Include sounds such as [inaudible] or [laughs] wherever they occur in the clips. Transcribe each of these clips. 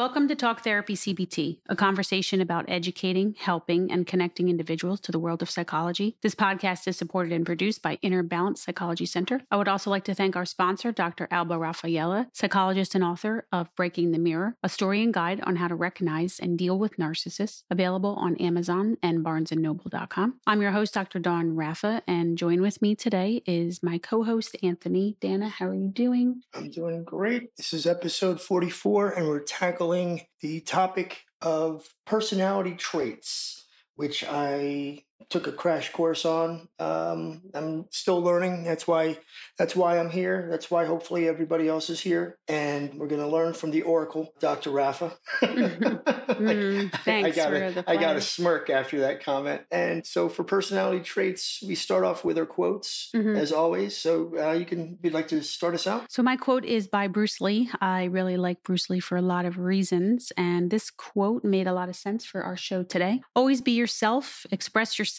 Welcome to Talk Therapy CBT, a conversation about educating, helping, and connecting individuals to the world of psychology. This podcast is supported and produced by Inner Balance Psychology Center. I would also like to thank our sponsor, Dr. Alba Raffaella, psychologist and author of Breaking the Mirror, a story and guide on how to recognize and deal with narcissists, available on Amazon and barnesandnoble.com. I'm your host, Dr. Dawn Raffa, and join with me today is my co-host, Anthony. Dana, how are you doing? I'm doing great. This is episode 44, and we're tackling the topic of personality traits, which I took a crash course on. Um, I'm still learning. That's why that's why I'm here. That's why hopefully everybody else is here, and we're going to learn from the Oracle, Dr. Raffa. [laughs] mm, thanks I got for a, the I got a smirk after that comment. And so for personality traits, we start off with our quotes Mhm. as always. So uh, you can. You'd like to start us out? So, my quote is by Bruce Lee. I really like Bruce Lee for a lot of reasons. And this quote made a lot of sense for our show today. Always be yourself, express yourself,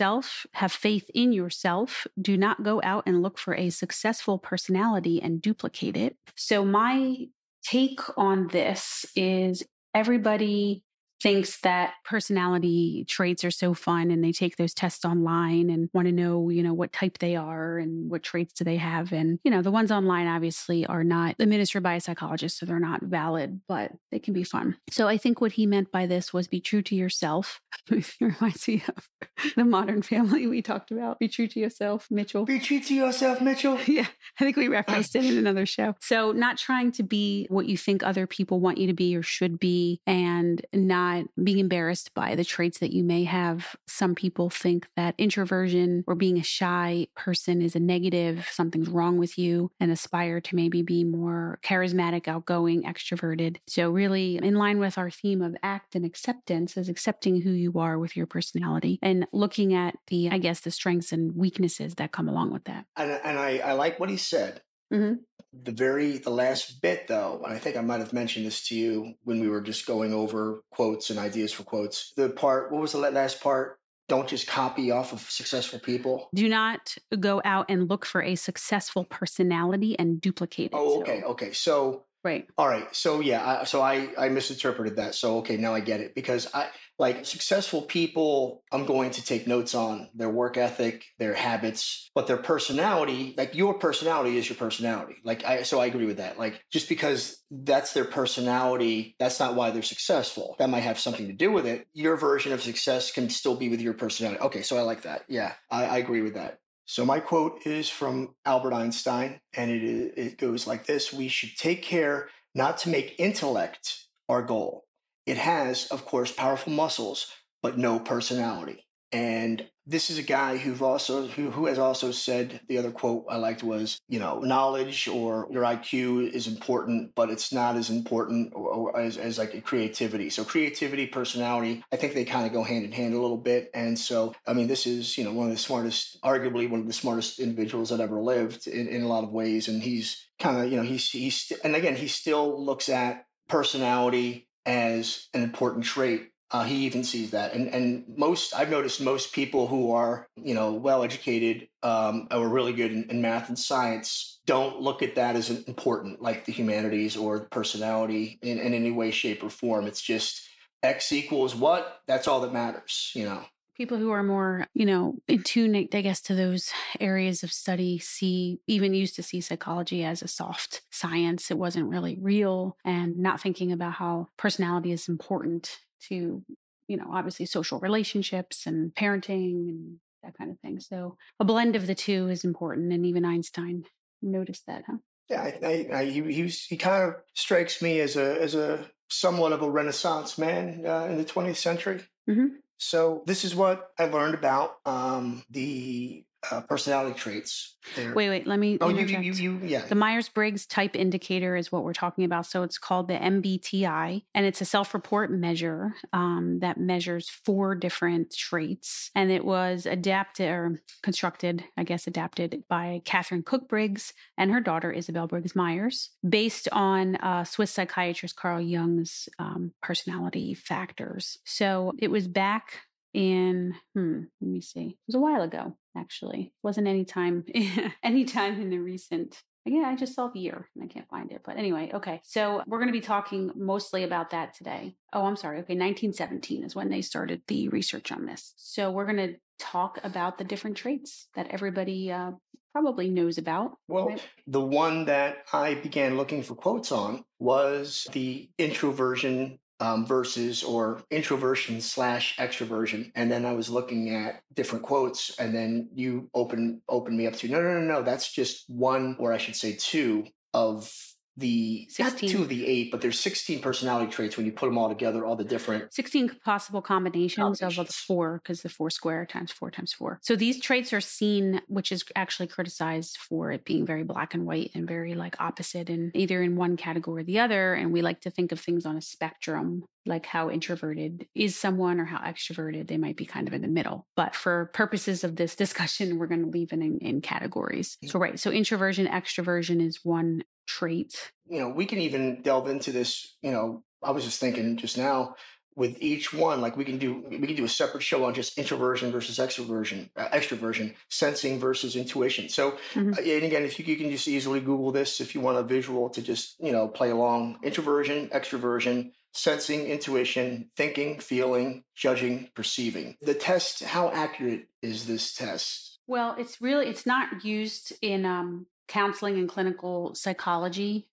have faith in yourself. Do not go out and look for a successful personality and duplicate it. So, my take on this is everybody thinks that personality traits are so fun and they take those tests online and want to know, you know, what type they are and what traits do they have. And, you know, the ones online obviously are not administered by a psychologist, so they're not valid, but they can be fun. So I think what he meant by this was be true to yourself. [laughs] it reminds me of the modern family we talked about. Be true to yourself, Mitchell. Be true to yourself, Mitchell. [laughs] Yeah, I think we referenced [laughs] it in another show. So, not trying to be what you think other people want you to be or should be, and not being embarrassed by the traits that you may have. Some people think that introversion or being a shy person is a negative, something's wrong with you, and aspire to maybe be more charismatic, outgoing, extroverted. So, really, in line with our theme of act and acceptance, is accepting who you are with your personality and looking at the, I guess, the strengths and weaknesses that come along with that. And, and I, I like what he said. Mhm. The very the last bit though, and I think I might have mentioned this to you when we were just going over quotes and ideas for quotes. The part, what was the last part? Don't just copy off of successful people. Do not go out and look for a successful personality and duplicate it. Oh, okay, okay. So right. All right. So yeah, I, so I I misinterpreted that. So okay, now I get it because I like successful people I'm going to take notes on their work ethic, their habits, but their personality, like your personality is your personality. Like I so I agree with that. Like just because that's their personality, that's not why they're successful. That might have something to do with it. Your version of success can still be with your personality. Okay, so I like that. Yeah, I, I agree with that. So my quote is from Albert Einstein, and it it goes like this: We should take care not to make intellect our goal. It has, of course, powerful muscles, but no personality. And this is a guy who've also who, who has also said the other quote I liked was, you know, knowledge or your IQ is important, but it's not as important or, or as, as like creativity. So creativity, personality, I think they kind of go hand in hand a little bit. And so, I mean, this is you know one of the smartest, arguably one of the smartest individuals that ever lived in, in a lot of ways. And he's kind of you know he's he's and again he still looks at personality as an important trait uh, he even sees that, and and most I've noticed most people who are you know well educated um, or really good in, in math and science don't look at that as important, like the humanities or the personality in, in any way, shape, or form. It's just X equals what. That's all that matters, you know. People who are more, you know, in tune, I guess, to those areas of study see, even used to see psychology as a soft science. It wasn't really real and not thinking about how personality is important to, you know, obviously social relationships and parenting and that kind of thing. So a blend of the two is important. And even Einstein noticed that, huh? Yeah, I, I, I, he he, was, he kind of strikes me as a as a somewhat of a Renaissance man uh, in the 20th century. Mhm. So this is what I learned about um, the uh, personality traits. There. Wait, wait, let me. oh, you, you, you, you, yeah. The Myers Briggs type indicator is what we're talking about. So it's called the MBTI, and it's a self report measure um, that measures four different traits. And it was adapted or constructed, I guess, adapted by Katharine Cook Briggs and her daughter, Isabel Briggs Myers, based on uh, Swiss psychiatrist Carl Jung's um, personality factors. So it was back in hmm let me see it was a while ago actually it wasn't any time [laughs] any time in the recent Yeah, I just saw the year and I can't find it. But anyway, okay. So we're going to be talking mostly about that today. Oh, I'm sorry. Okay, 1917 is when they started the research on this. So we're going to talk about the different traits that everybody uh, probably knows about. Well, right? the one that I began looking for quotes on was the introversion um, versus or introversion slash extroversion. And then I was looking at different quotes, and then you open open me up to no, no, no, no. That's just one, or I should say two of the 16. two of the eight, but there's 16 personality traits when you put them all together, all the different 16 possible combinations, combinations. of the four, because the four square times four times four. So these traits are seen, which is actually criticized for it being very black and white and very like opposite and either in one category or the other. And we like to think of things on a spectrum like how introverted is someone or how extroverted they might be kind of in the middle. But for purposes of this [laughs] discussion, we're going to leave it in, in categories. So, right. So, introversion, extroversion is one trait. You know, we can even delve into this. You know, I was just thinking just now with each one like we can do we can do a separate show on just introversion versus extroversion uh, extroversion sensing versus intuition so mm-hmm. uh, and again if you, you, can just easily google this if you want a visual to just you know play along introversion extroversion sensing, intuition, thinking, feeling, judging, perceiving. The test, how accurate is this test? Well, it's really it's not used in um, counseling and clinical psychology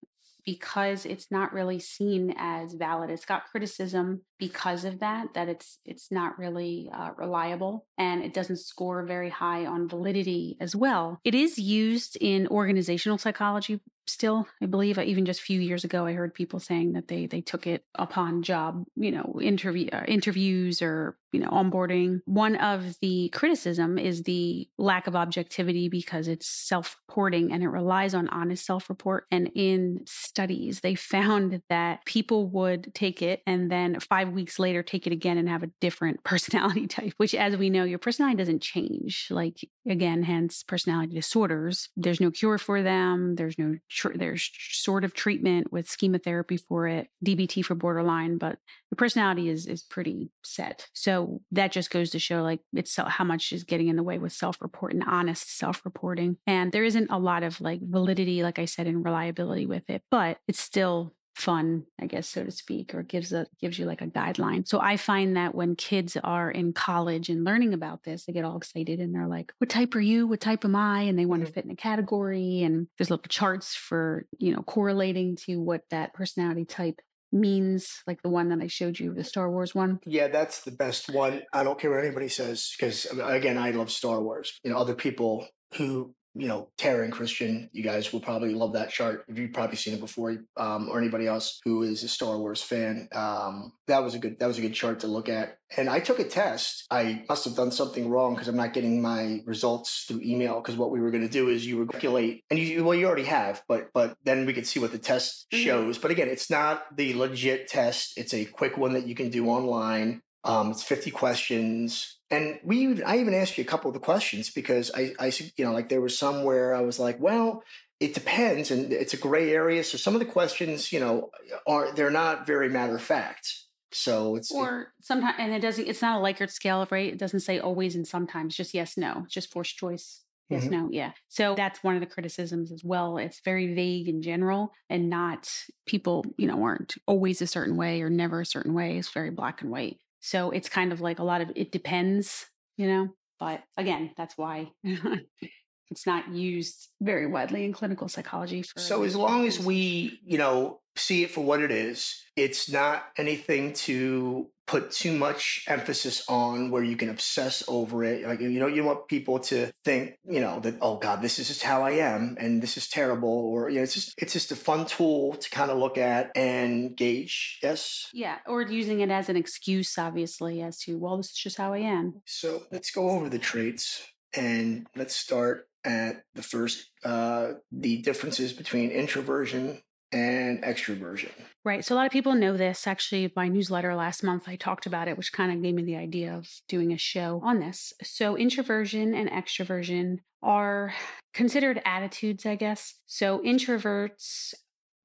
because it's not really seen as valid. It's got criticism because of that that it's it's not really uh, reliable and it doesn't score very high on validity as well. It is used in organizational psychology still i believe. Even just a few years ago i heard people saying that they they took it upon job you know interview uh, interviews or you know onboarding. One of the criticism is the lack of objectivity because it's self-reporting and it relies on honest self-report. And in studies they [laughs] found that people would take it and then 5 weeks later take it again and have a different [laughs] personality type which as we know your personality doesn't change like again hence personality disorders there's no cure for them there's no tr- there's sort of treatment with chemotherapy for it, DBT for borderline, but the personality is is pretty set. So that just goes to show like it's how much is getting in the way with self-report and honest self-reporting. And there isn't a lot of like validity, like I said, and reliability with it, but it's still fun, I guess, so to speak, or gives a gives you like a guideline. So I find that when kids are in college and learning about this, they get all excited and they're like, "What type are you? What type am I?" And they want to mm-hmm. fit in a category. And there's little charts for you know correlating to what that personality type means like the one that I showed you, the Star Wars one. Yeah, that's the best one. I don't care what anybody says because again, I love Star Wars. You know, other people who you know, Tara and Christian, you guys will probably love that chart. If you've probably seen it before, um, or anybody else who is a Star Wars fan, um, that was a good that was a good chart to look at. And I took a test. I must have done something wrong because I'm not getting my results through email. Because what we were going to do is you would calculate, and you well, you already have, but but then we could see what the test mm-hmm. shows. Mm-hmm. But again, it's not the legit test. It's a quick one that you can do online. Um, it's 50 questions and we I even asked you a couple of the questions because I, I you know like there was some where I was like, well, it depends, and it's a gray area. So some of the questions, you know, are they're not very matter of fact. So it's or sometimes, and it doesn't. It's not a Likert scale, of right? It doesn't say always and sometimes. Just yes, no. Just forced choice. Yes, mm-hmm. no, yeah. So that's one of the criticisms as well. It's very vague in general and not people, you know, aren't always a certain way or never a certain way. It's very black and white. So it's kind of like a lot of it depends, you know. But again, that's why [laughs] it's not used very widely in clinical psychology. so as long as we, you know, see it for what it is, it's not anything to put too much emphasis on where you can obsess over it. Like you know, you want people to think, you know, that oh God, this is just how I am, and this is terrible, or you know, it's just it's just a fun tool to kind of look at and gauge. Yes. Yeah, or using it as an excuse, obviously, as to well, this is just how I am. So let's go over the traits, and let's start at the first uh, the differences between introversion and extroversion. Right. So a lot of people know this. Actually, my newsletter last month, I talked about it, which kind of gave me the idea of doing a show on this. So introversion and extroversion are considered attitudes, I guess. So introverts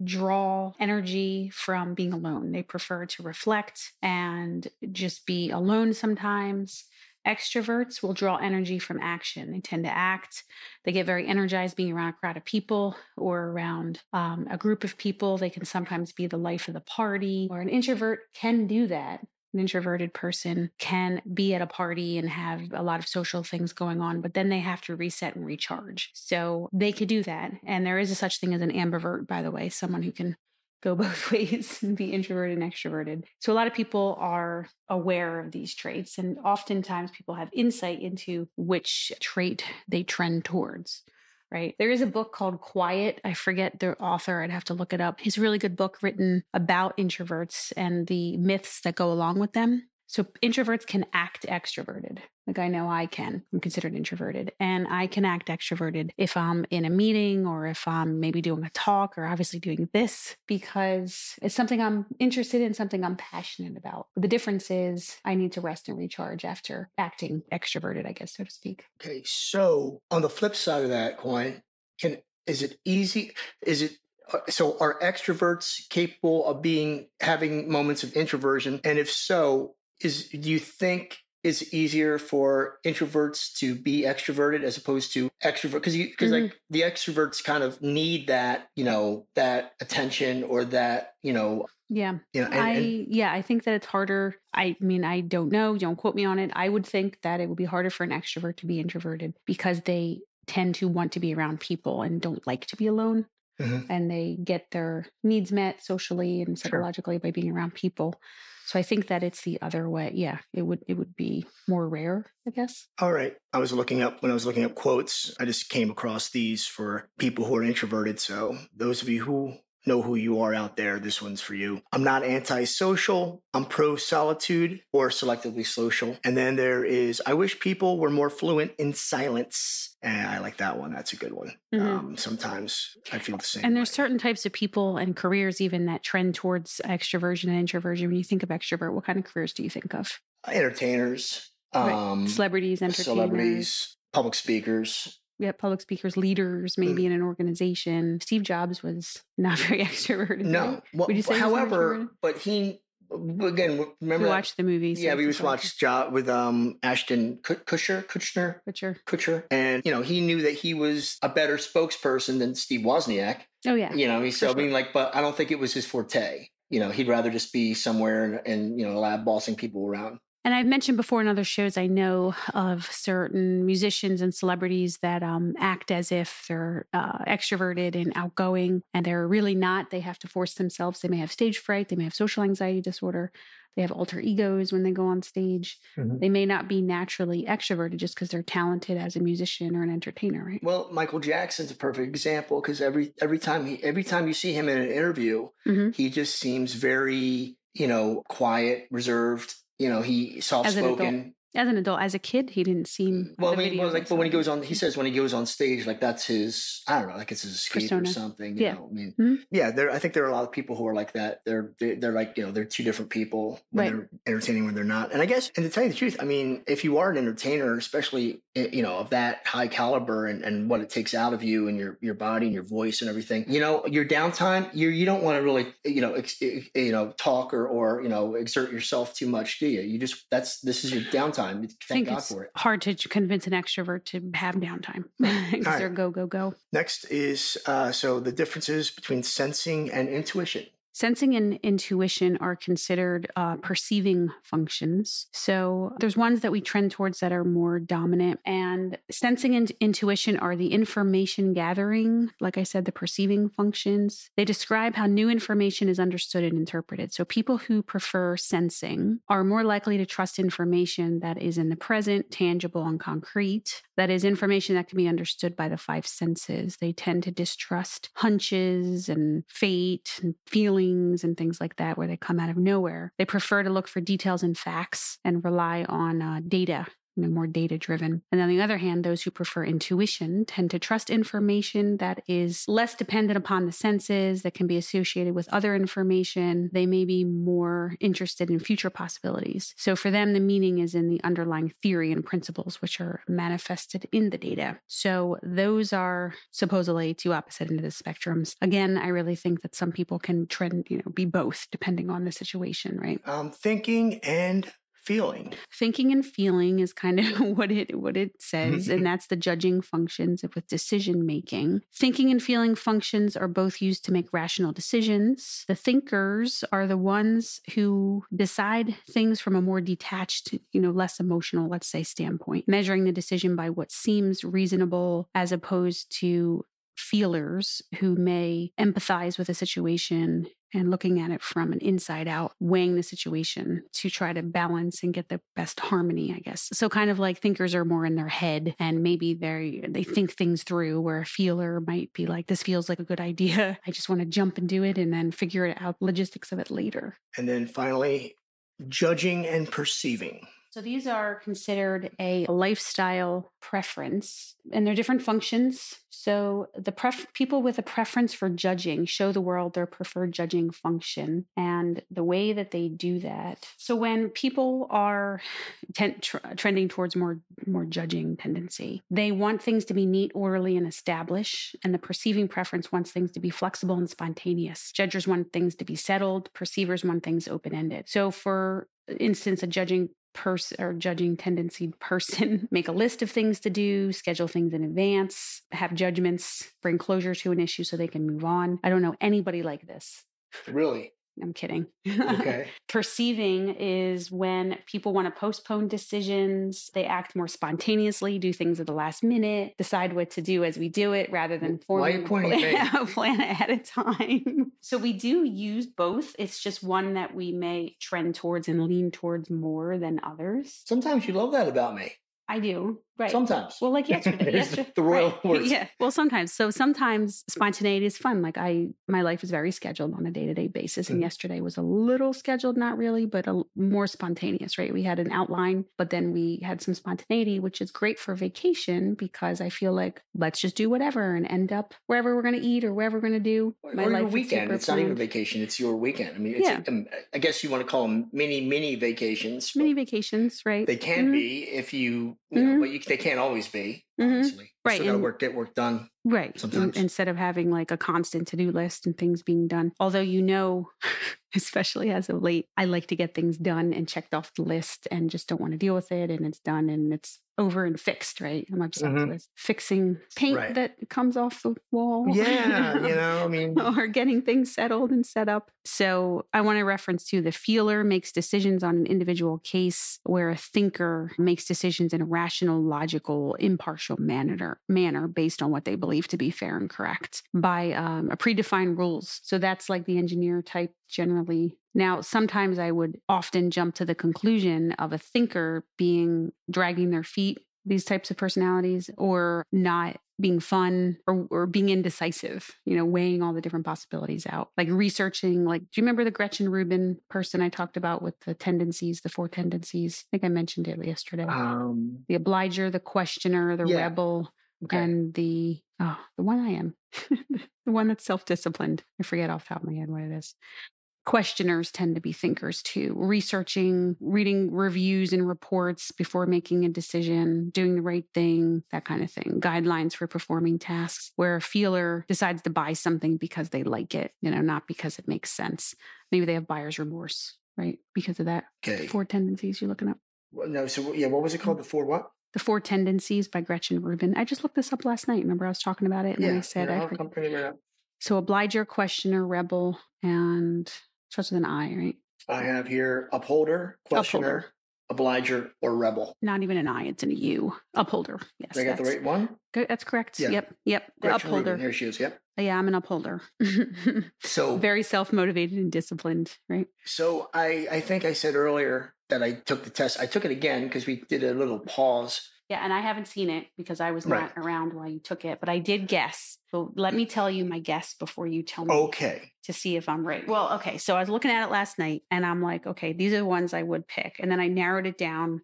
draw energy from being alone. They prefer to reflect and just be alone sometimes. Extroverts will draw energy from action. They tend to act. They get very energized being around a crowd of people or around um, a group of people. They can sometimes be the life of the party, or an introvert can do that. An introverted person can be at a party and have a lot of social things going on, but then they have to reset and recharge. So they could do that. And there is a such thing as an ambivert, by the way, someone who can go both [laughs] ways and be introverted and extroverted. So a lot of people are aware of these traits and oftentimes people have insight into which trait they trend towards. Right. There is a book called Quiet. I forget the author. I'd have to look it up. It's a really good book written about introverts and the myths that go along with them. So introverts can act extroverted. Like I know I can. I'm considered introverted and I can act extroverted if I'm in a meeting or if I'm maybe doing a talk or obviously doing this because it's something I'm interested in, something I'm passionate about. But the difference is I need to rest and recharge after acting extroverted, I guess, so to speak. Okay. So on the flip side of that coin, can is it easy? Is it uh, so are extroverts capable of being having moments of introversion and if so is do you think it's easier for introverts to be extroverted as opposed to extrovert? Because you because mm-hmm. like the extroverts kind of need that you know that attention or that you know yeah. you know, and, i and, yeah i think that it's harder. I mean i don't know. Don't quote me on it. I would think that it would be harder for an extrovert to be introverted because they tend to want to be around people and don't like to be alone. Mm-hmm. and they get their needs met socially and psychologically sure. by being around people so I think that it's the other way. Yeah, it would it would be more rare, I guess. All right. I was looking up when I was looking up quotes, I just came across these for people who are introverted. So those of you who know who you are out there, this one's for you. I'm not antisocial. I'm pro solitude or selectively social. And then there is, I wish people were more fluent in silence. And I like that one. That's a good one. Mm-hmm. Um, sometimes I feel the same. And there's way. certain types of people and careers even that trend towards extroversion and introversion. When you think of extrovert, what kind of careers do you think of? Entertainers, right. um, celebrities, entertainers, celebrities, public speakers, yeah, public speakers, leaders, mm. maybe in an organization. Steve Jobs was not [laughs] very extroverted. No, well, Would you say however, but he again remember you watched the movies. Yeah, we used to watch Job with um Ashton Kutcher, Kutcher, Kutcher, Kutcher, and you know he knew that he was a better spokesperson than Steve Wozniak. Oh yeah, you know, so sure. I mean, like, but I don't think it was his forte. You know, he'd rather just be somewhere and, and you know, lab bossing people around. And I've mentioned before in other shows, I know of certain musicians and celebrities that um, act as if they're uh, extroverted and outgoing, and they're really not. They have to force themselves. They may have stage fright, they may have social anxiety disorder, they have alter egos when they go on stage. Mm-hmm. They may not be naturally extroverted just because they're talented as a musician or an entertainer, right? Well, Michael Jackson's a perfect example because every every time he every time you see him in an interview, mm-hmm. he just seems very you know quiet, reserved you know, he soft spoken as an adult, as a kid, he didn't seem. Well, I mean, well, like, but when he goes on, he says when he goes on stage, like that's his. I don't know, like it's his escape Persona. or something. yeah, know? I mean, mm-hmm. yeah. There, I think there are a lot of people who are like that. They're, they're, they're like, you know, they're two different people when right. they're entertaining when they're not. And I guess, and to tell you the truth, I mean, if you are an entertainer, especially eh, you know of that high caliber and, and what it takes out of you and your your body and your voice and everything, you know, your downtime, you you don't want to really, you know, ex, eh, you know, talk or or you know, exert yourself too much, do you? You just that's this is your downtime. Thank God for it. Hard to convince an extrovert to have downtime [laughs] because right. they're go go go. Next is uh, so the differences between sensing and intuition. Sensing and intuition are considered uh, perceiving functions. So there's ones that we trend towards that are more dominant. And sensing and intuition are the information gathering, like I said, the perceiving functions. They describe how new information is understood and interpreted. So people who prefer sensing are more likely to trust information that is in the present, tangible, and concrete. That is information that can be understood by the five senses. They tend to distrust hunches and fate and feelings and things like that where they come out of nowhere. They prefer to look for details and facts and rely on uh, data you know, more data driven. And on the other hand, those who prefer intuition tend to trust information that is less dependent upon the senses, that can be associated with other information. They may be more interested in future possibilities. So for them, the meaning is in the underlying theory and principles, which are manifested in the data. So those are supposedly two opposite ends of the spectrums. Again, I really think that some people can trend, you know, be both depending on the situation, right? Um, thinking and feeling. Thinking and feeling is kind of [laughs] what it what it says, and mm-hmm. that's the judging functions with decision making. Thinking and feeling functions are both used to make rational decisions. The thinkers are the ones who decide things from a more detached, you know, less emotional, let's say, standpoint, measuring the decision by what seems reasonable as opposed to feelers who may empathize with a situation and looking at it from an inside out, weighing the situation to try to balance and get the best harmony, I guess. So kind of like thinkers are more in their head and maybe they they think things through where a feeler might be like, this feels like a good idea. [laughs] I just want to jump and do it and then figure it out logistics of it later. And then finally, judging and perceiving. So these are considered a lifestyle preference and they're different functions. So the pref- people with a preference for judging show the world their preferred judging function and the way that they do that. So when people are ten- tr- trending towards more more judging tendency, they want things to be neat, orderly and established and the perceiving preference wants things to be flexible and spontaneous. Judges want things to be settled, perceivers want things open-ended. So for instance, a judging person or judging tendency person [laughs] make a list of things to do, schedule things in advance, have judgments, bring closure to an issue so they can move on. I don't know anybody like this. Really? I'm kidding. [laughs] Okay. Perceiving is when people want to postpone decisions. They act more spontaneously, do things at the last minute, decide what to do as we do it rather than forming plan, [laughs] a plan ahead of time. So we do use both. It's just one that we may trend towards and lean towards more than others. Sometimes you love that about me. I do. Right. Sometimes. Well, like [laughs] yesterday. Yesterday the royal right. [laughs] words. Yeah. Well, sometimes. So sometimes spontaneity is fun. Like I, my life is very scheduled on a day to day basis, and Mhm. yesterday was a little scheduled, not really, but a, more spontaneous. Right. We had an outline, but then we had some spontaneity, which is great for vacation because I feel like let's just do whatever and end up wherever we're going to eat or wherever we're going to do. or your is weekend. super It's not even a vacation. It's your weekend. I mean, it's, Yeah. um, I guess you want to call them mini, mini vacations. Mini vacations, right? They can Mhm. be if you, you know, Mhm. but you, they can't always be. Mhm. You Right, Still got to and- work, get work done. Right. sometimes. Instead of having like a constant to do list and things being done. Although, you know, [laughs] especially as of late, I like to get things done and checked off the list and just don't want to deal with it. And it's done and it's over and fixed, right? I'm obsessed Mhm. with fixing paint Right. that comes off the wall. [laughs] Yeah, you know, I mean, or getting things settled and set up. So I want to reference to the feeler makes decisions on an individual case, where a thinker makes decisions in a rational, logical, impartial manner, manner based on what they believe to be fair and correct by um, a predefined rules. So that's like the engineer type generally. Now, sometimes I would often jump to the conclusion of a thinker being dragging their feet, these types of personalities, or not being fun or, or being indecisive, you know, weighing all the different possibilities out, like researching. Like, do you remember the Gretchen Rubin person I talked about with the tendencies, the four tendencies? I think I mentioned it yesterday. um, the obliger, the questioner, the Yeah. rebel, okay. and the oh, the one I am, [laughs] the one that's self-disciplined. I forget off the top of my head what it is. Questioners tend to be thinkers too, researching, reading reviews and reports before making a decision, doing the right thing, that kind of thing. Guidelines for performing tasks, where a feeler decides to buy something because they like it, you know, not because it makes sense. Maybe they have buyer's remorse, right? Because of that. okay. Four tendencies you're looking up. Well, No, so yeah, what was it called? The four what? The Four Tendencies by Gretchen Rubin. I just looked this up last night. Remember, I was talking about it, and then I said yeah, I I'll come pretty up. So, obliger, questioner, rebel, and starts with an I, right? I have here upholder, questioner, obliger, or rebel. Not even an I; it's an U. Upholder. Yes, I got the right one? good, that's correct. Yeah. Yep, yep. The Gretchen Rubin, upholder. Here she is. Yep. Yeah, I'm an upholder. [laughs] So, Very self motivated and disciplined, right? so I, I think I said earlier that I took the test. I took it again because we did a little pause. Yeah, and I haven't seen it because I was Right. not around while you took it, but I did guess. So let me tell you my guess before you tell me. Okay. to see if I'm right. Well, okay. So I was looking at it last night and I'm like, okay, these are the ones I would pick. And then I narrowed it down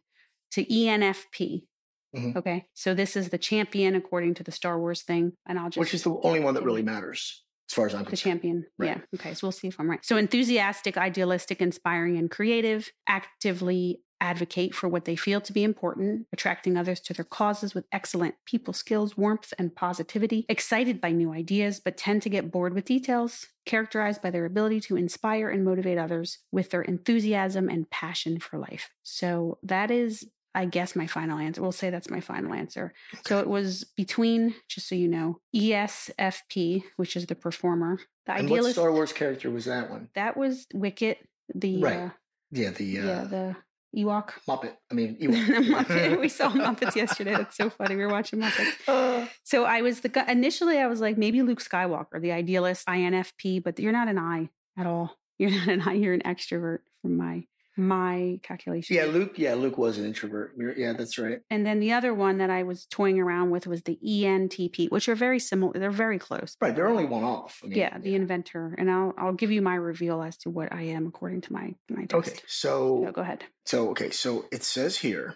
to ENFP. Mhm. Okay. So this is the champion according to the Star Wars thing. And I'll just Which is the only one that really matters as far as I'm the concerned. champion. Right. Yeah. Okay. So we'll see if I'm right. So enthusiastic, idealistic, inspiring, and creative, actively advocate for what they feel to be important, attracting others to their causes with excellent people skills, warmth, and positivity, excited by new ideas, but tend to get bored with details, characterized by their ability to inspire and motivate others with their enthusiasm and passion for life. So that is I guess my final answer. We'll say that's my final answer. Okay. So it was between, just so you know, ESFP, which is the performer. The and idealist, what Star Wars character was that one? That was Wicket. The right. Uh, yeah, the uh, yeah the Ewok. Muppet. I mean, [laughs] Ewok. Muppet. we saw [laughs] Muppets yesterday. That's so funny. We were watching Muppets. [laughs] Uh, so I was the initially I was like maybe Luke Skywalker, the idealist, INFP, but you're not an I at all. You're not an I. You're an extrovert from my my calculation. Yeah, Luke. Yeah, Luke was an introvert. Yeah, that's right. And then the other one that I was toying around with was the ENTP, which are very similar. They're very close. Right, they're only one off. I mean, yeah, the yeah. inventor, and I'll I'll give you my reveal as to what I am according to my my text. Okay, so, so go ahead. So okay, so it says here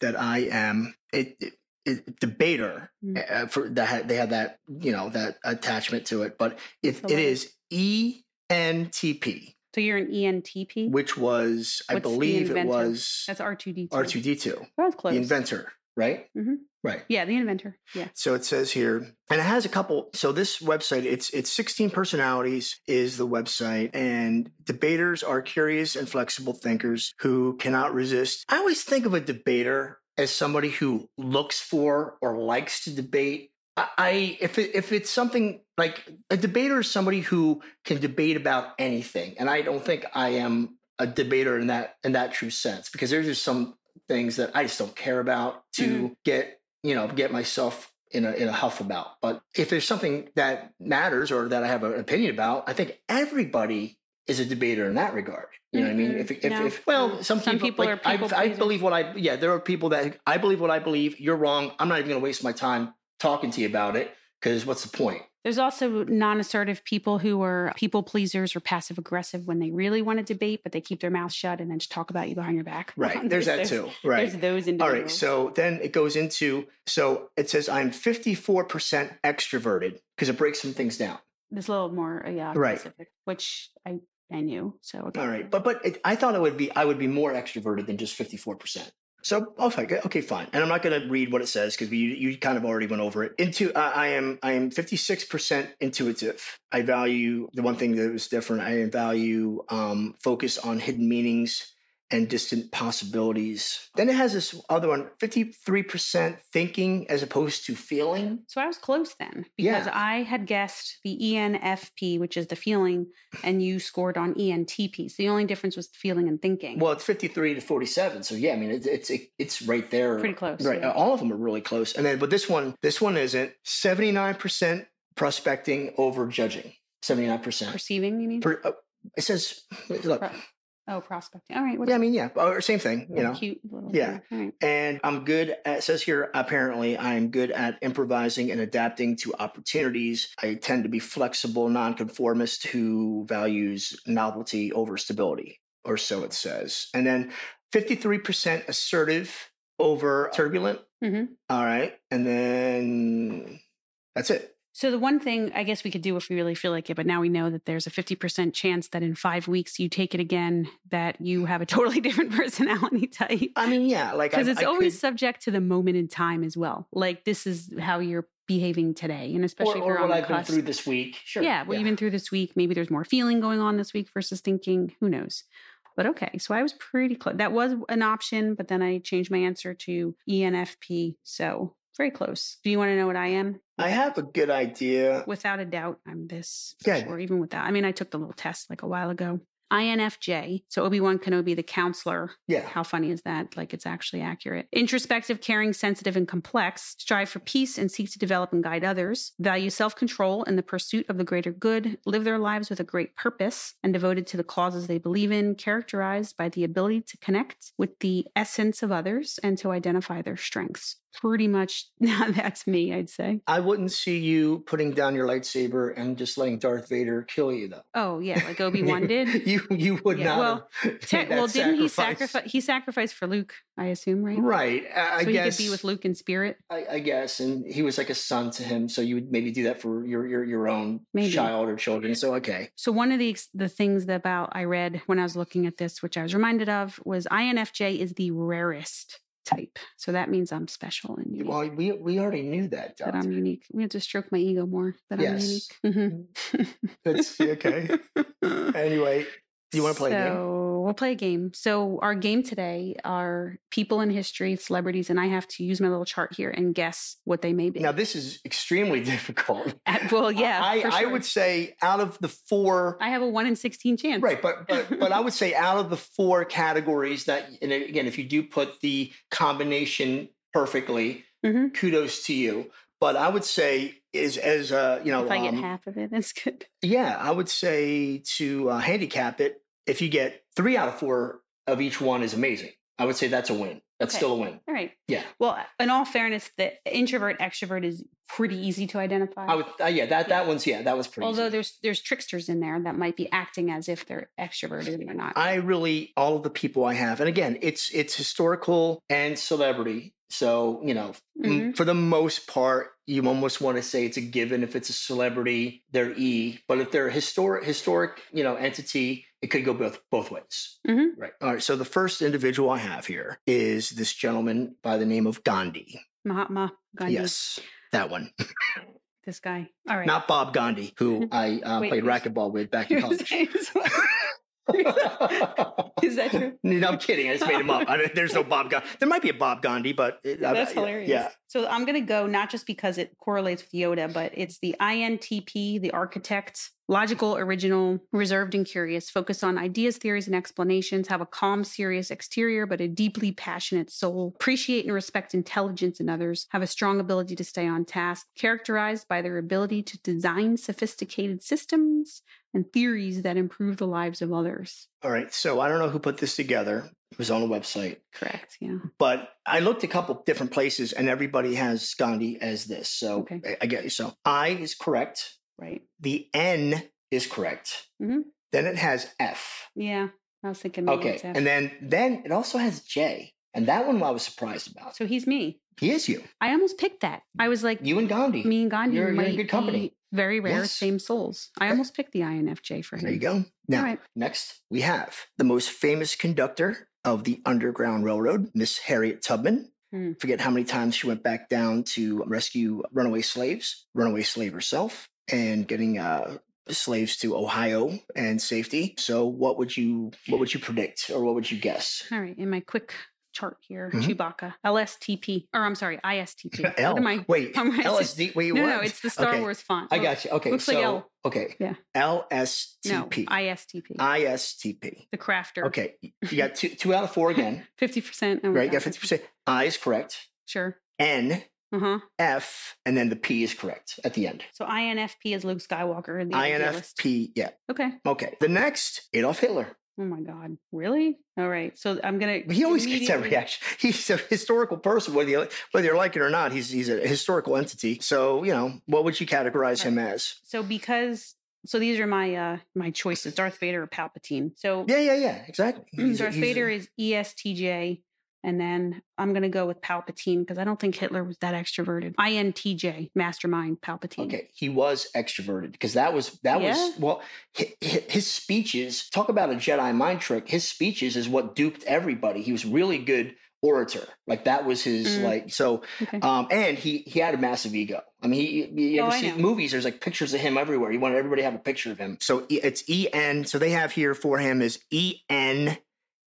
that I am it, it debater mm-hmm. uh, for that they have that you know that attachment to it but it, it is entp so you're an ENTP, which was, What's I believe, it was that's R two D two. R two D two. That was close. The inventor, right? Mm-hmm. Right. Yeah, the inventor. Yeah. So it says here, and it has a couple. So this website, it's it's 16 personalities is the website, and debaters are curious and flexible thinkers who cannot resist. I always think of a debater as somebody who looks for or likes to debate I if it, if it's something like a debater is somebody who can debate about anything, and I don't think I am a debater in that in that true sense because there's just some things that I just don't care about to mm-hmm. get you know get myself in a in a huff about. But if there's something that matters or that I have an opinion about, I think everybody is a debater in that regard. You know mm-hmm. what I mean? If, if, no. if well, some, some people, people like, are people I, I, believe what I yeah. There are people that I believe what I believe. You're wrong. I'm not even going to waste my time talking to you about it because what's the point? There's also non assertive people who are people pleasers or passive aggressive when they really want to debate, but they keep their mouth shut and then just talk about you behind your back. [laughs] Right. there's, there's, that too. Right. There's those individuals. All right. So then it goes into so it says I'm 54% extroverted because it breaks some things down. This a little more, uh, yeah, right. Specific, which I I knew. So okay. all right, but but it, I thought it would be I would be more extroverted than just 54%. So okay, okay, fine. And I'm not going to read what it says because you you kind of already went over it. Into uh, I am I am 56 percent intuitive. I value the one thing that was different. I value um, focus on hidden meanings and distant possibilities. Then it has this other one 53% thinking as opposed to feeling. So I was close then because yeah. I had guessed the ENFP, which is the feeling, and you scored on ENTP. So the only difference was feeling and thinking. Well, it's 53 to 47. So yeah, I mean, it, it's it, it's right there. Pretty close. Right. Yeah. All of them are really close. And then, but this one, this one isn't 79% prospecting over judging. 79%. Perceiving, you mean? Per, uh, it says, look. Oh, prospecting. All right. yeah, I mean, yeah, or same thing. You know, cute. little. yeah. Right. And I'm good. At, it says here, apparently, I'm good at improvising and adapting to opportunities. I tend to be flexible, nonconformist who values novelty over stability, or so it says. And then 53% assertive over turbulent. Mm-hmm. All right, and then that's it. So the one thing I guess we could do if we really feel like it, but now we know that there's a 50% chance that in five weeks you take it again, that you have a [laughs] totally different personality type. I mean, yeah, like because it's I always could... subject to the moment in time as well. Like this is how you're behaving today, and especially or, if you're or what I've been through this week. Sure. Yeah, what yeah. you've been through this week. Maybe there's more feeling going on this week versus thinking. Who knows? But okay, so I was pretty close. That was an option, but then I changed my answer to ENFP. So very close. Do you want to know what I am? I have a good idea. Without a doubt, I'm this. Good. Or even without. I mean, I took the little test like a while ago. INFJ. So Obi Wan Kenobi, the counselor. Yeah. How funny is that? Like it's actually accurate. Introspective, caring, sensitive, and complex. Strive for peace and seek to develop and guide others. Value self control and the pursuit of the greater good. Live their lives with a great purpose and devoted to the causes they believe in. Characterized by the ability to connect with the essence of others and to identify their strengths. Pretty much [laughs] that's me, I'd say. I wouldn't see you putting down your lightsaber and just letting Darth Vader kill you, though. Oh yeah, like [laughs] Obi Wan did. you you would Yeah, not. well, [laughs] Te- well, didn't he sacrifice. He sacrificed for Luke, I assume, right? Right. I, I so guess. he could be with Luke in spirit. I, I guess, and he was like a son to him, so you would maybe do that for your your, your own Maybe. child or children. So okay, So one of the the things about I read when I was looking at this, which I was reminded of, was INFJ is the rarest type. So that means I'm special and unique. well, we we already knew that. that I'm unique. We have to stroke my ego more. That Yes. I'm unique. Mm-hmm. That's okay. [laughs] Anyway, do you want to play a game? So we'll play a game. So our game today are people in history, celebrities, and I have to use my little chart here and guess what they may be. Now this is extremely [laughs] difficult. At- well, yeah, I, for I would say out of the four, I have a one in sixteen chance. right? But but [laughs] but I would say out of the four categories that, and again, if you do put the combination perfectly, Mhm. kudos to you. But I would say is as uh you know If I get um, half of it, that's good. yeah I would say to uh, handicap it if you get three out of four of each one is amazing. I would say that's a win. That's Okay. still a win. All right. Yeah. Well, in all fairness, the introvert extrovert is pretty easy to identify. I would uh, yeah that that one's yeah that was pretty. Although easy. there's there's tricksters in there that might be acting as if they're extroverted or not. I really all of the people I have, and again, it's it's historical and celebrity. So you know, m- Mhm. for the most part, you almost want to say it's a given. If it's a celebrity, they're E. But if they're a historic historic you know entity, it could go both both ways. Mhm. Right. All right. So the first individual I have here is this gentleman by the name of Gandhi. Mahatma Gandhi. Yes, that one, This guy. All right. not Bob Gandhi, who [laughs] I uh, Wait, played racquetball with back in college. [laughs] [laughs] Is that true? No, I'm kidding. I just made him up. I mean, there's no Bob Gandhi. There might be a Bob Gandhi, but uh, it, That's I- hilarious. Yeah. So I'm going to go not just because it correlates with Yoda, but it's the INTP, the architect, logical, original, reserved, and curious, focus on ideas, theories, and explanations, have a calm, serious exterior, but a deeply passionate soul, appreciate and respect intelligence in others, have a strong ability to stay on task, characterized by their ability to design sophisticated systems and theories that improve the lives of others. All right. So I don't know who put this together. It was on a website, Correct. Yeah. but I looked a couple different places, and everybody has Gandhi as this. So Okay. I, I get you. So I is correct. Right. The N is correct. Mhm. Then it has F. Yeah. I was thinking maybe Okay. it's F. And then then it also has J. And that one I was surprised about. so he's me. He is you. I almost picked that. I was like, You and Gandhi. me and Gandhi You're- you're in good company. very rare, Yes. same souls. I Okay. almost picked the INFJ for him. There you go. Now, right. next we have the most famous conductor of the Underground Railroad, Miss Harriet Tubman. Hmm. Forget how many times she went back down to rescue runaway slaves, runaway slave herself, and getting uh, slaves to Ohio and safety. So, what would you what would you predict, or what would you guess? All right. In my quick chart here, Mhm. Chewbacca, LSTP, or I'm sorry, ISTP. [laughs] L. What am I? [laughs] Wait, I'm right. LSD. Wait, No, what? no, it's the Star Okay, Wars font. I got you. Okay, looks so like L. okay, Yeah. LSTP. No, ISTP. ISTP. the crafter. Okay, you got [laughs] two two out of four again. 50%. right, you got fifty percent. I is correct. Sure. N, Uh huh. F, and then the P is correct at the end. So INFP is Luke Skywalker. The. INFP, yeah. Okay. Okay. The next, Adolf Hitler. Oh my God. Really? All right. So I'm going to. He always gets that reaction. [laughs] He's a historical person, whether you whether you like it or not. He's he's a historical entity. So you know, what would you categorize him as? So because. So these are my uh my choices: Darth Vader or Palpatine. So Yeah, yeah, yeah. Exactly. [clears throat] He's Darth a- Vader is E ESTJ, and then I'm gonna go with Palpatine because I don't think Hitler was that extroverted. INTJ, Mastermind, Palpatine. Okay, he was extroverted because that was that Yeah? was well, hi- hi- his speeches. Talk about a Jedi mind trick. His speeches is what duped everybody. He was really good orator. Like that was his Mm. like so. Okay. Um, and he he had a massive ego. I mean, he, you Oh, ever I see movies? There's like pictures of him everywhere. He wanted everybody to have a picture of him. So it's E N. So they have here for him is E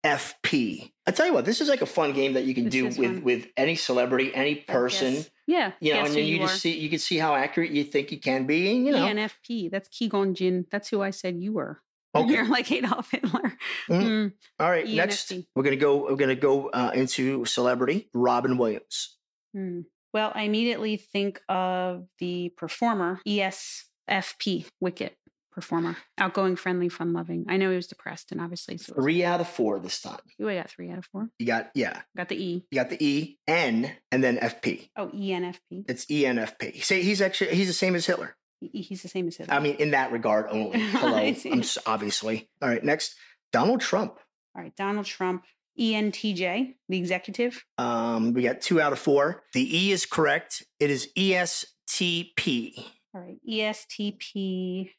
N F P. I tell you what, this is like a fun game that you can This do with fun. with any celebrity, any person. Yeah. You know, guess and then you, just see you can see how accurate you think you can be. And, you know, ENFP. That's Qui-Gon Jinn. That's who I said you were. [laughs] Okay. You're like Adolf Hitler. Mhm. Mm. all right. Next, we're gonna go. We're gonna go uh, into celebrity. Robin Williams. Hmm. Well, I immediately think of the performer, ESFP, Wicket. Performer, outgoing, friendly, fun loving. I know he was depressed and obviously so Three out of four this time. you got three out of four. You got yeah. Got the E. You got the E, N, and then FP. Oh, ENFP. It's E ENFP. Say he's actually he's the same as Hitler. He's the same as Hitler. I mean, in that regard only. [laughs] Hello, I see. I'm s- obviously. All right, next, Donald Trump. All right, Donald Trump, E ENTJ, the executive. Um, we got two out of four. The E is correct. It is E ESTP. All right, E ESTP.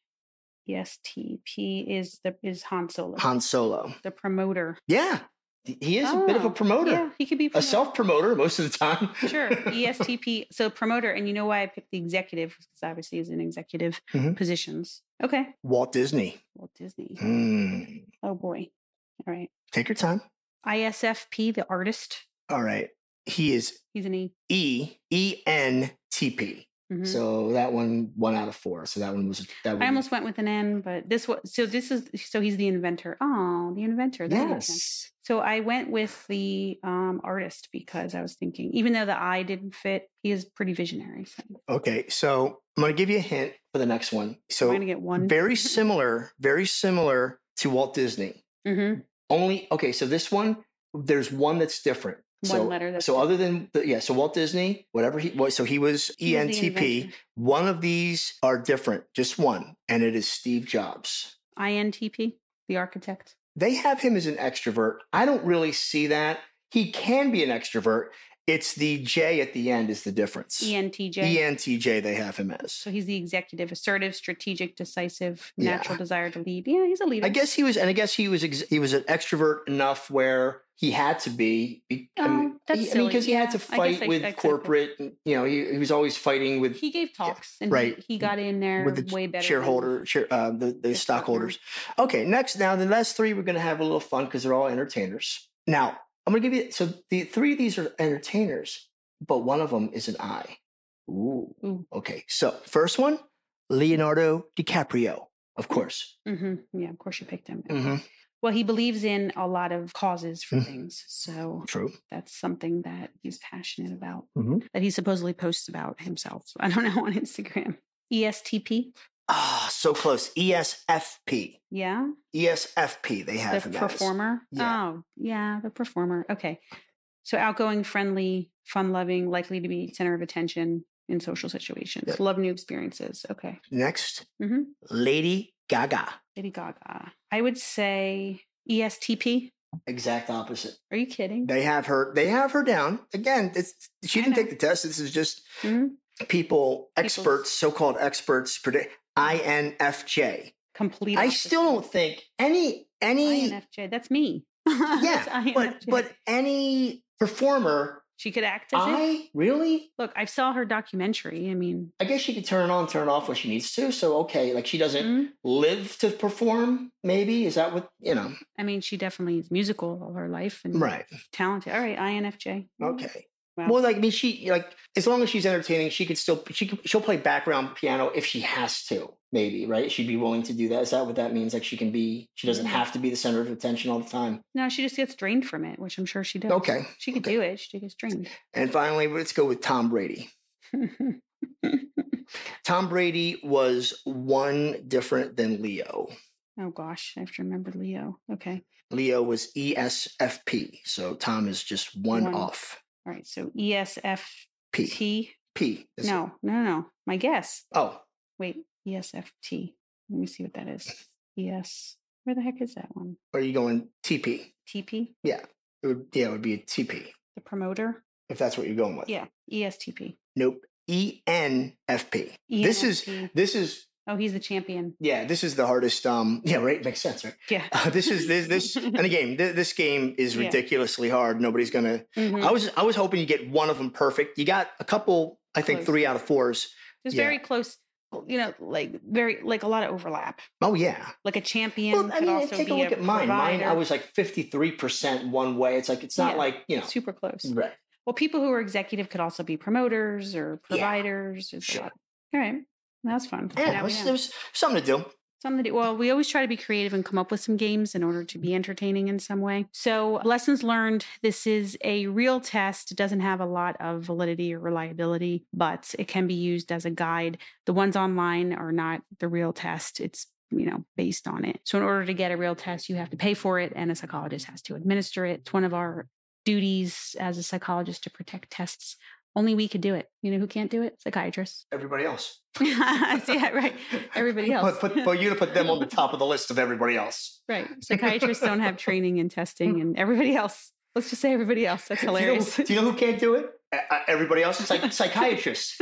ESTP is the is Han Solo, Han Solo. the promoter. Yeah, he is a bit of a Oh, promoter, Yeah, he could be a self promoter most of the time. Sure, [laughs] ESTP. So promoter, and you know why I picked the executive because obviously he's in executive Mhm. positions. Okay, Walt Disney. Walt Disney. Hmm. Oh boy. All right, Take your time. ISFP, the artist. All right. He is He's an E. E E N T P. Mhm. So that one one out of four. So that one was that one. I almost went with an N, but this was so. This is so he's the inventor. Oh, the inventor. That makes sense. yes. So I went with the um, artist because I was thinking, even though the I didn't fit, he is pretty visionary. So Okay. So I'm going to give you a hint for the next one. So I'm going to get one. very [laughs] similar, very similar to Walt Disney. hmm Only okay. So this one, there's one that's different. One so, letter that's so other than the, yeah, so Walt Disney, whatever he was, so he was He ENTP. One of these are different, just one, and it is Steve Jobs. INTP, the architect. They have him as an extrovert. I don't really see that. He can be an extrovert. It's the J at the end is the difference. ENTJ. ENTJ they have him as. So he's the executive, assertive, strategic, decisive, Yeah. natural desire to lead. Yeah, he's a leader. I guess he was, and I guess he was ex- he was an extrovert enough where he had to be. be- I Oh, mean, that's he- I mean, because he had to Yeah, I fight I- with I it. corporate. You know, he, he was always fighting with he gave talks and right. he, he got in there with the way better. shareholder, share, uh, the, the partner. stockholders. Okay, next now the last three we're going to have a little fun because they're all entertainers. Now I'm going to give you so the three of these are entertainers, but one of them is an I. Ooh. Ooh. Okay, so first one, Leonardo DiCaprio, of course. Mm-hmm. Yeah, of course you picked him. Mm-hmm. Well, he believes in a lot of causes for Mhm. things. So True. that's something that he's passionate about, Mhm. that he supposedly posts about himself. [laughs] I don't know on Instagram. ESTP. Ah, so close. ESFP. Yeah. ESFP. They have the performer. Yeah. Oh, yeah. The performer. Okay. So outgoing, friendly, fun loving, likely to be center of attention in social situations, love new experiences. Okay. Next, Mhm. Lady Gaga. Lady Gaga. I would say ESTP. Exact opposite. Are you kidding? They have her. They have her down again. It's, she didn't take the test. This is just Mhm. people, experts, so-called experts predict. INFJ. Complete. I still don't think any any INFJ. That's me. [laughs] yeah, That's but but any performer. she could act as it. I really. Look, I saw her documentary. I mean, I guess she could turn it on, turn it off when she needs to. So okay, like she doesn't mhm. live to perform. Maybe is that what you know? I mean, she definitely is musical all her life and Right. talented. All right, INFJ. Okay. Wow. Well, like I mean, she like as long as she's entertaining, she could still she could, she'll play background piano if she has to. Maybe right? She'd be willing to do that. Is that what that means? Like she can be, she doesn't Mhm. have to be the center of attention all the time. No, she just gets drained from it, which I'm sure she does. Okay. She could okay. do it. She gets drained. And finally, let's go with Tom Brady. [laughs] Tom Brady was one different than Leo. oh gosh, I have to remember Leo. Okay. Leo was ESFP, so Tom is just one, One. off. All right. So E ESFT. P P. No, no, no, no. My guess. Oh, Wait, ESFT. Let me see what that is. ES. Where the heck is that one? are you going TP? TP, Yeah. It would, yeah, it would be a TP the promoter. if that's what you're going with. Yeah, ESTP. Nope. E ENFP. This is this is Oh, he's the champion. yeah. This is the hardest. Um. Yeah. Right. Makes sense. Right. Yeah. [laughs] Uh, this is this this [laughs] and again th- this game is Yeah. ridiculously hard. Nobody's gonna. Mhm. I was I was hoping you get one of them perfect. You got a couple. I think Close. three out of fours. Just yeah. very close. You know, like very like a lot of overlap. Oh yeah. Like a champion Well, I could mean, also take be a look at mine. Mine, I was like fifty three percent one way. It's like it's not Yeah. like you know. super close. Right. Well, people who are executive could also be promoters or providers. A sure. All right. That's fun. Yeah. Now It was, know. there was something to do. Something to do. Well, we always try to be creative and come up with some games in order to be entertaining in some way. So, lessons learned this is a real test. It doesn't have a lot of validity or reliability, but it can be used as a guide. The ones online are not the real test. It's you know, based on it. So in order to get a real test, you have to pay for it and a psychologist has to administer it. It's one of our duties as a psychologist to protect tests. Only we could do it. You know who can't do it? Psychiatrists. [laughs] Everybody else. I see, yeah, right. Everybody else. But, but, but you to put them on the [laughs] top of the list of everybody else. right. Psychiatrists don't have training and testing, and everybody else. Let's just say everybody else. That's [laughs] Do you know- hilarious. Do you know, who can't do it? Uh, everybody else. It's like psychiatrists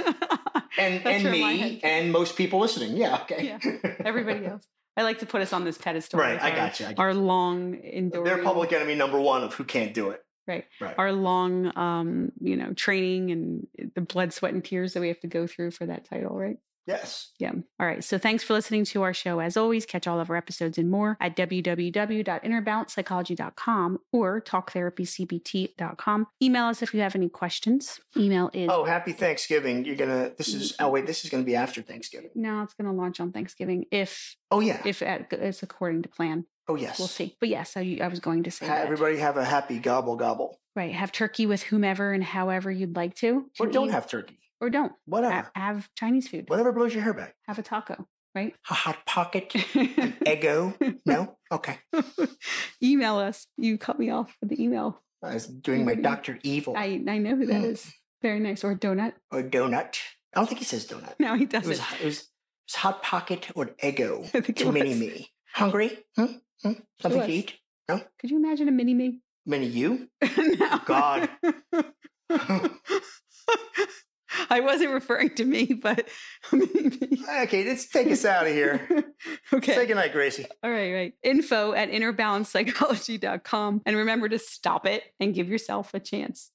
and and me and most people listening. Yeah. Okay. Yeah. everybody else. I like to put us on this pedestal. Right, I our- got you, I got Our long enduring, They're public enemy number one of who can't do it. Right. Right. our long, um, you know, training and the blood, sweat, and tears that we have to go through for that title, right? yes. Yeah. All right. So thanks for listening to our show. As always, catch all of our episodes and more at www.innerbalancepsychology.com or talktherapycbt.com. Email us if you have any questions. Email is Oh, happy Thanksgiving. You're gonna. This is. Oh wait, this is gonna be after Thanksgiving. no, it's going to launch on Thanksgiving if Oh yeah. if it's according to plan. Oh yes. We'll see. But yes, I, I was going to say Ha-. Everybody have a happy gobble gobble. Right. Have turkey with whomever and however you'd like to. Or don't eat, have turkey. or don't. Whatever. Ha- have Chinese food. Whatever blows your hair back. Have a taco. Right. A hot pocket. [laughs] Ego. No. Okay. [laughs] email us. You cut me off with the email. I was doing my. Doctor Evil I I know who that is. Very nice. Or donut. or donut. I don't think he says donut. No, he doesn't. it was, it was hot pocket or ego to mini me. Hungry? Hmm? Hmm? Something to eat? No? Could you imagine a mini me? Mini you? [laughs] no. God. [laughs] I wasn't referring to me, but me. okay, let's take us out of here. [laughs] okay. Say goodnight, Gracie. All right, right. Info at innerbalancepsychology.com. And remember to stop it and give yourself a chance.